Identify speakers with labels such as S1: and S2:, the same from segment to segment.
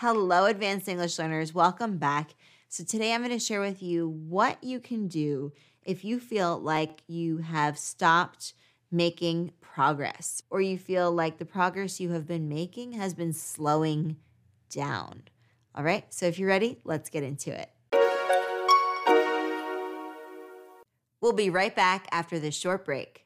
S1: Hello, advanced English learners. Welcome back. So, today I'm going to share with you what you can do if you feel like you have stopped making progress or you feel like the progress you have been making has been slowing down. All right, so if you're ready, let's get into it. We'll be right back after this short break.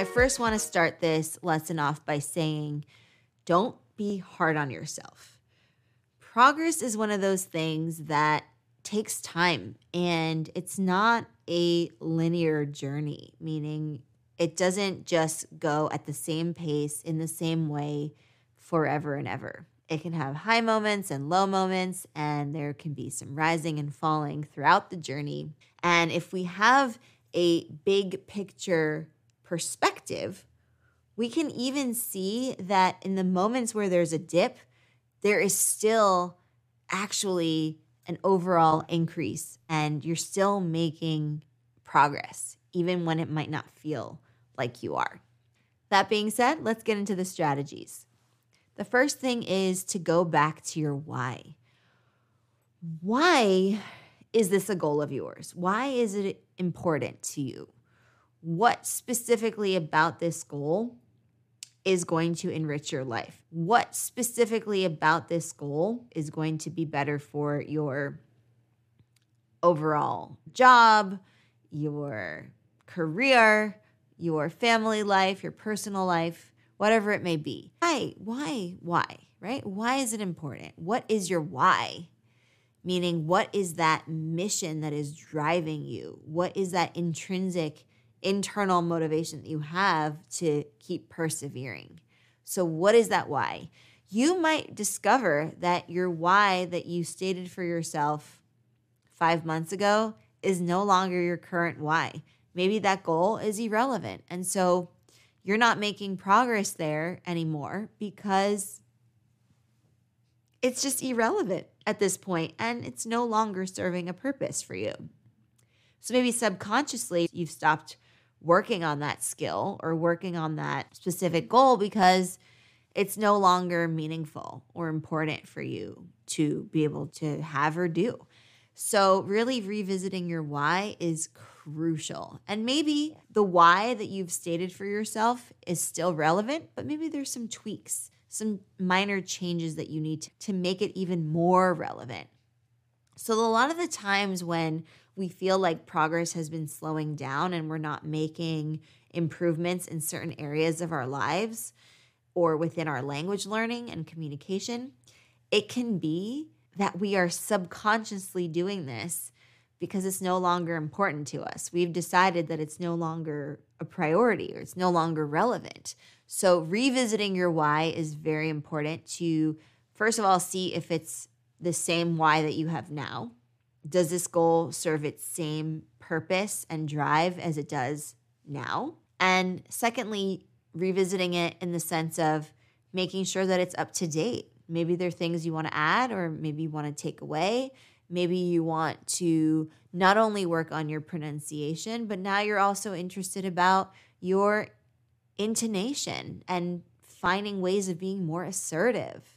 S1: I first want to start this lesson off by saying don't be hard on yourself. Progress is one of those things that takes time and it's not a linear journey, meaning it doesn't just go at the same pace in the same way forever and ever. It can have high moments and low moments, and there can be some rising and falling throughout the journey. And if we have a big picture perspective, we can even see that in the moments where there's a dip, there is still actually an overall increase, and you're still making progress, even when it might not feel like you are. That being said, let's get into the strategies. The first thing is to go back to your why. Why is this a goal of yours? Why is it important to you? What specifically about this goal is going to enrich your life? What specifically about this goal is going to be better for your overall job, your career, your family life, your personal life? whatever it may be. Why? Why? Why? Right? Why is it important? What is your why? Meaning, what is that mission that is driving you? What is that intrinsic internal motivation that you have to keep persevering? So, what is that why? You might discover that your why that you stated for yourself five months ago is no longer your current why. Maybe that goal is irrelevant. And so, you're not making progress there anymore because it's just irrelevant at this point and it's no longer serving a purpose for you. So maybe subconsciously you've stopped working on that skill or working on that specific goal because it's no longer meaningful or important for you to be able to have or do. So, really revisiting your why is crucial. And maybe the why that you've stated for yourself is still relevant, but maybe there's some tweaks, some minor changes that you need to, to make it even more relevant. So, a lot of the times when we feel like progress has been slowing down and we're not making improvements in certain areas of our lives or within our language learning and communication, it can be that we are subconsciously doing this because it's no longer important to us. We've decided that it's no longer a priority or it's no longer relevant. So, revisiting your why is very important to, first of all, see if it's the same why that you have now. Does this goal serve its same purpose and drive as it does now? And secondly, revisiting it in the sense of making sure that it's up to date. Maybe there are things you want to add or maybe you want to take away. Maybe you want to not only work on your pronunciation, but now you're also interested about your intonation and finding ways of being more assertive.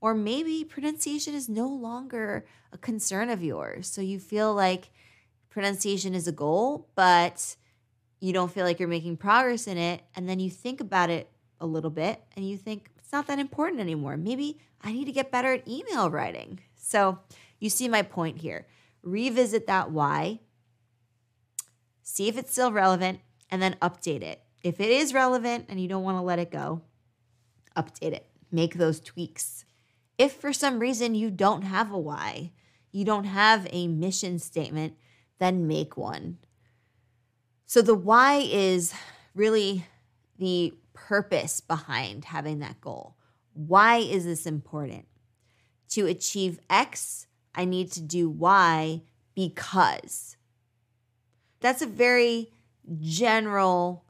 S1: Or maybe pronunciation is no longer a concern of yours. So you feel like pronunciation is a goal, but you don't feel like you're making progress in it. And then you think about it a little bit and you think it's not that important anymore. Maybe I need to get better at email writing. So you see my point here. Revisit that why, see if it's still relevant, and then update it. If it is relevant and you don't want to let it go, update it, make those tweaks. If for some reason you don't have a why, you don't have a mission statement, then make one. So the why is really the purpose behind having that goal. Why is this important? To achieve X, I need to do Y because. That's a very general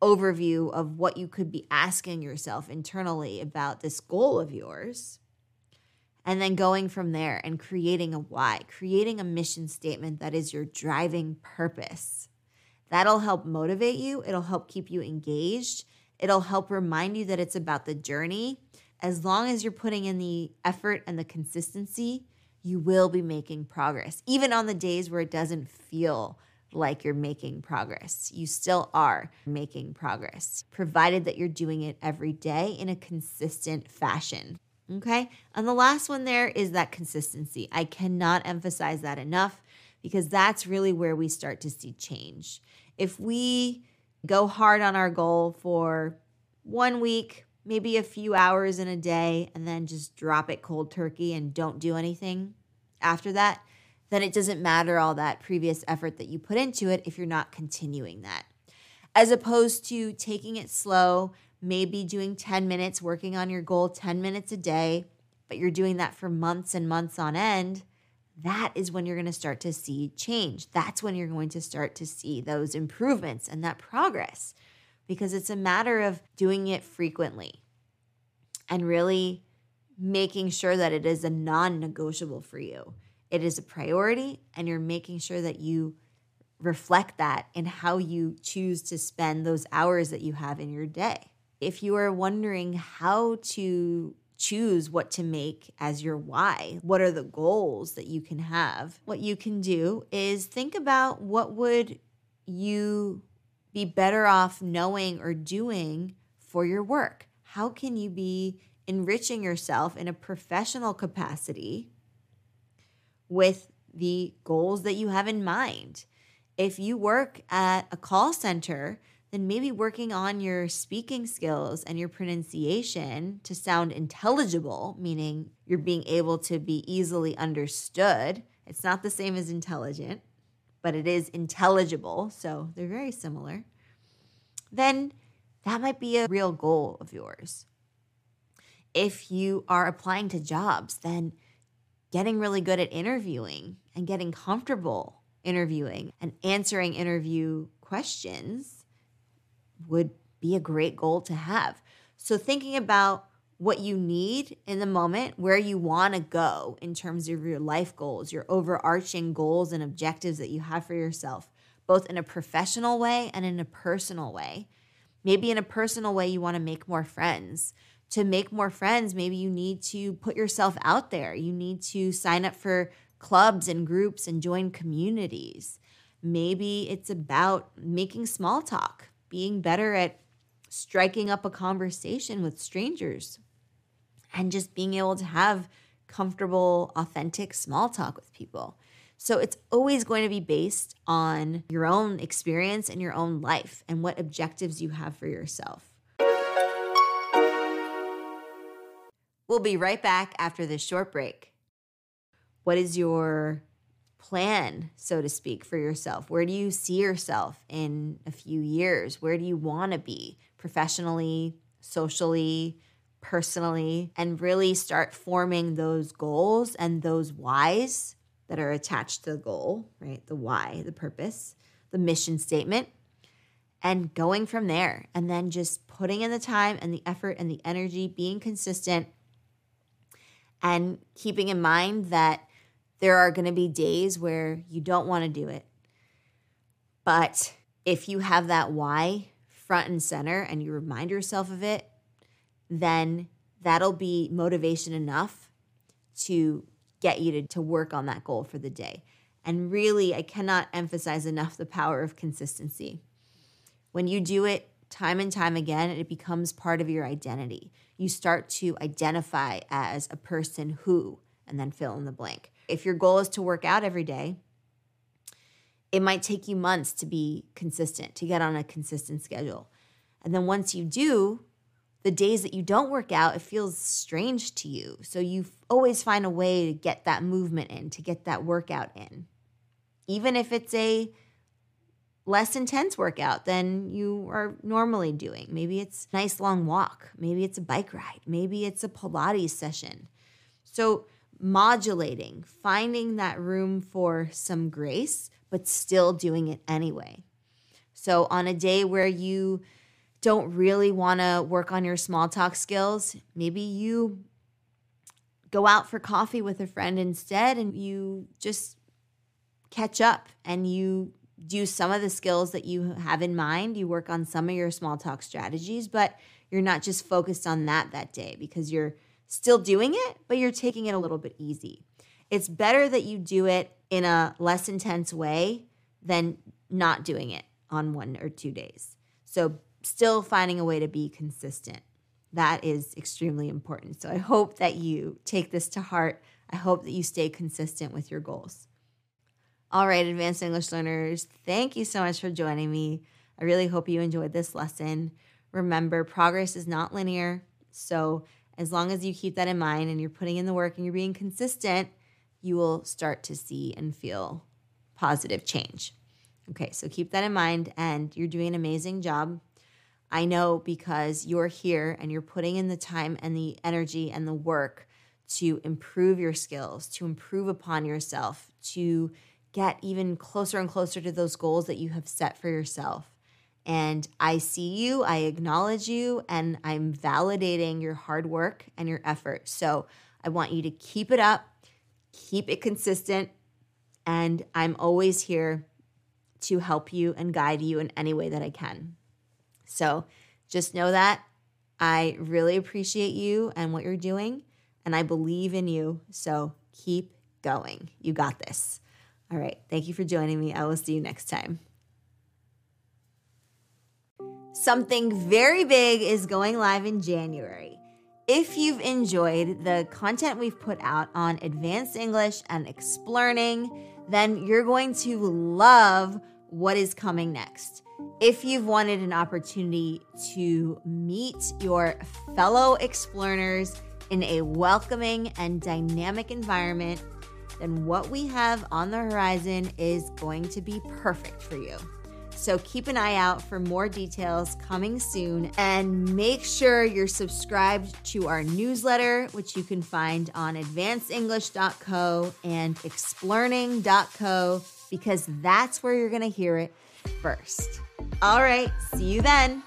S1: overview of what you could be asking yourself internally about this goal of yours. And then going from there and creating a why, creating a mission statement that is your driving purpose. That'll help motivate you, it'll help keep you engaged, it'll help remind you that it's about the journey. As long as you're putting in the effort and the consistency, you will be making progress, even on the days where it doesn't feel like you're making progress. You still are making progress, provided that you're doing it every day in a consistent fashion. Okay. And the last one there is that consistency. I cannot emphasize that enough because that's really where we start to see change. If we go hard on our goal for one week, maybe a few hours in a day, and then just drop it cold turkey and don't do anything after that, then it doesn't matter all that previous effort that you put into it if you're not continuing that. As opposed to taking it slow, maybe doing 10 minutes, working on your goal 10 minutes a day, but you're doing that for months and months on end, that is when you're going to start to see change. That's when you're going to start to see those improvements and that progress because it's a matter of doing it frequently and really making sure that it is a non negotiable for you it is a priority and you're making sure that you reflect that in how you choose to spend those hours that you have in your day. If you are wondering how to choose what to make as your why, what are the goals that you can have? What you can do is think about what would you be better off knowing or doing for your work? How can you be enriching yourself in a professional capacity with the goals that you have in mind. If you work at a call center, then maybe working on your speaking skills and your pronunciation to sound intelligible, meaning you're being able to be easily understood. It's not the same as intelligent, but it is intelligible. So they're very similar. Then that might be a real goal of yours. If you are applying to jobs, then getting really good at interviewing and getting comfortable interviewing and answering interview questions would be a great goal to have. So, thinking about what you need in the moment, where you want to go in terms of your life goals, your overarching goals and objectives that you have for yourself, both in a professional way and in a personal way. Maybe in a personal way, you want to make more friends to make more friends, maybe you need to put yourself out there. You need to sign up for clubs and groups and join communities. Maybe it's about making small talk, being better at striking up a conversation with strangers, and just being able to have comfortable, authentic small talk with people. So it's always going to be based on your own experience and your own life and what objectives you have for yourself. We'll be right back after this short break. What is your plan, so to speak, for yourself? Where do you see yourself in a few years? Where do you want to be professionally, socially, personally? And really start forming those goals and those whys that are attached to the goal, right? The why, the purpose, the mission statement, and going from there. And then just putting in the time and the effort and the energy, being consistent and keeping in mind that there are going to be days where you don't want to do it. But if you have that why front and center and you remind yourself of it, then that'll be motivation enough to get you to, to work on that goal for the day. And really, I cannot emphasize enough the power of consistency. When you do it time and time again, it becomes part of your identity. You start to identify as a person who, and then fill in the blank. If your goal is to work out every day, it might take you months to be consistent, to get on a consistent schedule. And then once you do, the days that you don't work out, it feels strange to you. So you always find a way to get that movement in, to get that workout in. Even if it's a less intense workout than you are normally doing. Maybe it's a nice long walk. Maybe it's a bike ride. Maybe it's a Pilates session. So, modulating, finding that room for some grace, but still doing it anyway. So, on a day where you don't really want to work on your small talk skills, maybe you go out for coffee with a friend instead and you just catch up and you do some of the skills that you have in mind. You work on some of your small talk strategies, but you're not just focused on that that day because you're still doing it, but you're taking it a little bit easy. It's better that you do it in a less intense way than not doing it on one or two days. So, still finding a way to be consistent. That is extremely important. So, I hope that you take this to heart. I hope that you stay consistent with your goals. All right, advanced English learners, thank you so much for joining me. I really hope you enjoyed this lesson. Remember, progress is not linear. So, as long as you keep that in mind and you're putting in the work and you're being consistent, you will start to see and feel positive change. Okay, so keep that in mind and you're doing an amazing job. I know because you're here and you're putting in the time and the energy and the work to improve your skills, to improve upon yourself, to get even closer and closer to those goals that you have set for yourself. And I see you, I acknowledge you, and I'm validating your hard work and your effort. So I want you to keep it up, keep it consistent, and I'm always here to help you and guide you in any way that I can. So just know that I really appreciate you and what you're doing, and I believe in you. So keep going. You got this. All right. Thank you for joining me. I will see you next time. Something very big is going live in January. If you've enjoyed the content we've put out on advanced English and Explearning, then you're going to love what is coming next. If you've wanted an opportunity to meet your fellow Explearners in a welcoming and dynamic environment, then what we have on the horizon is going to be perfect for you. So keep an eye out for more details coming soon and make sure you're subscribed to our newsletter, which you can find on advancedenglish.co and explearning.co because that's where you're going to hear it first. All right, see you then.